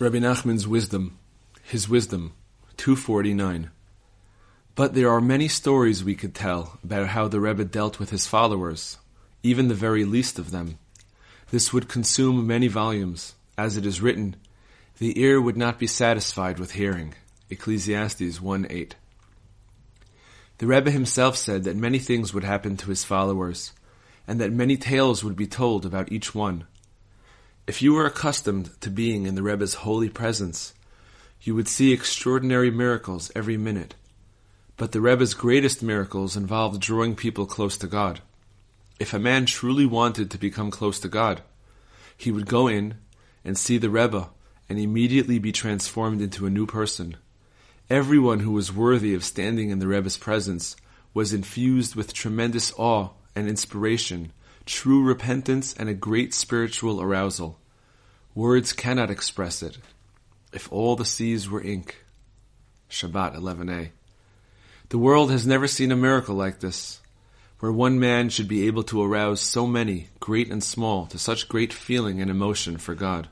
Rabbi Nachman's wisdom, his wisdom, 249. But there are many stories we could tell about how the Rebbe dealt with his followers, even the very least of them. This would consume many volumes. As it is written, the ear would not be satisfied with hearing. Ecclesiastes 1 8. The Rebbe himself said that many things would happen to his followers, and that many tales would be told about each one. If you were accustomed to being in the Rebbe's holy presence, you would see extraordinary miracles every minute. But the Rebbe's greatest miracles involved drawing people close to God. If a man truly wanted to become close to God, he would go in and see the Rebbe and immediately be transformed into a new person. Everyone who was worthy of standing in the Rebbe's presence was infused with tremendous awe and inspiration, true repentance, and a great spiritual arousal. Words cannot express it. If all the seas were ink. Shabbat 11a. The world has never seen a miracle like this, where one man should be able to arouse so many, great and small, to such great feeling and emotion for God.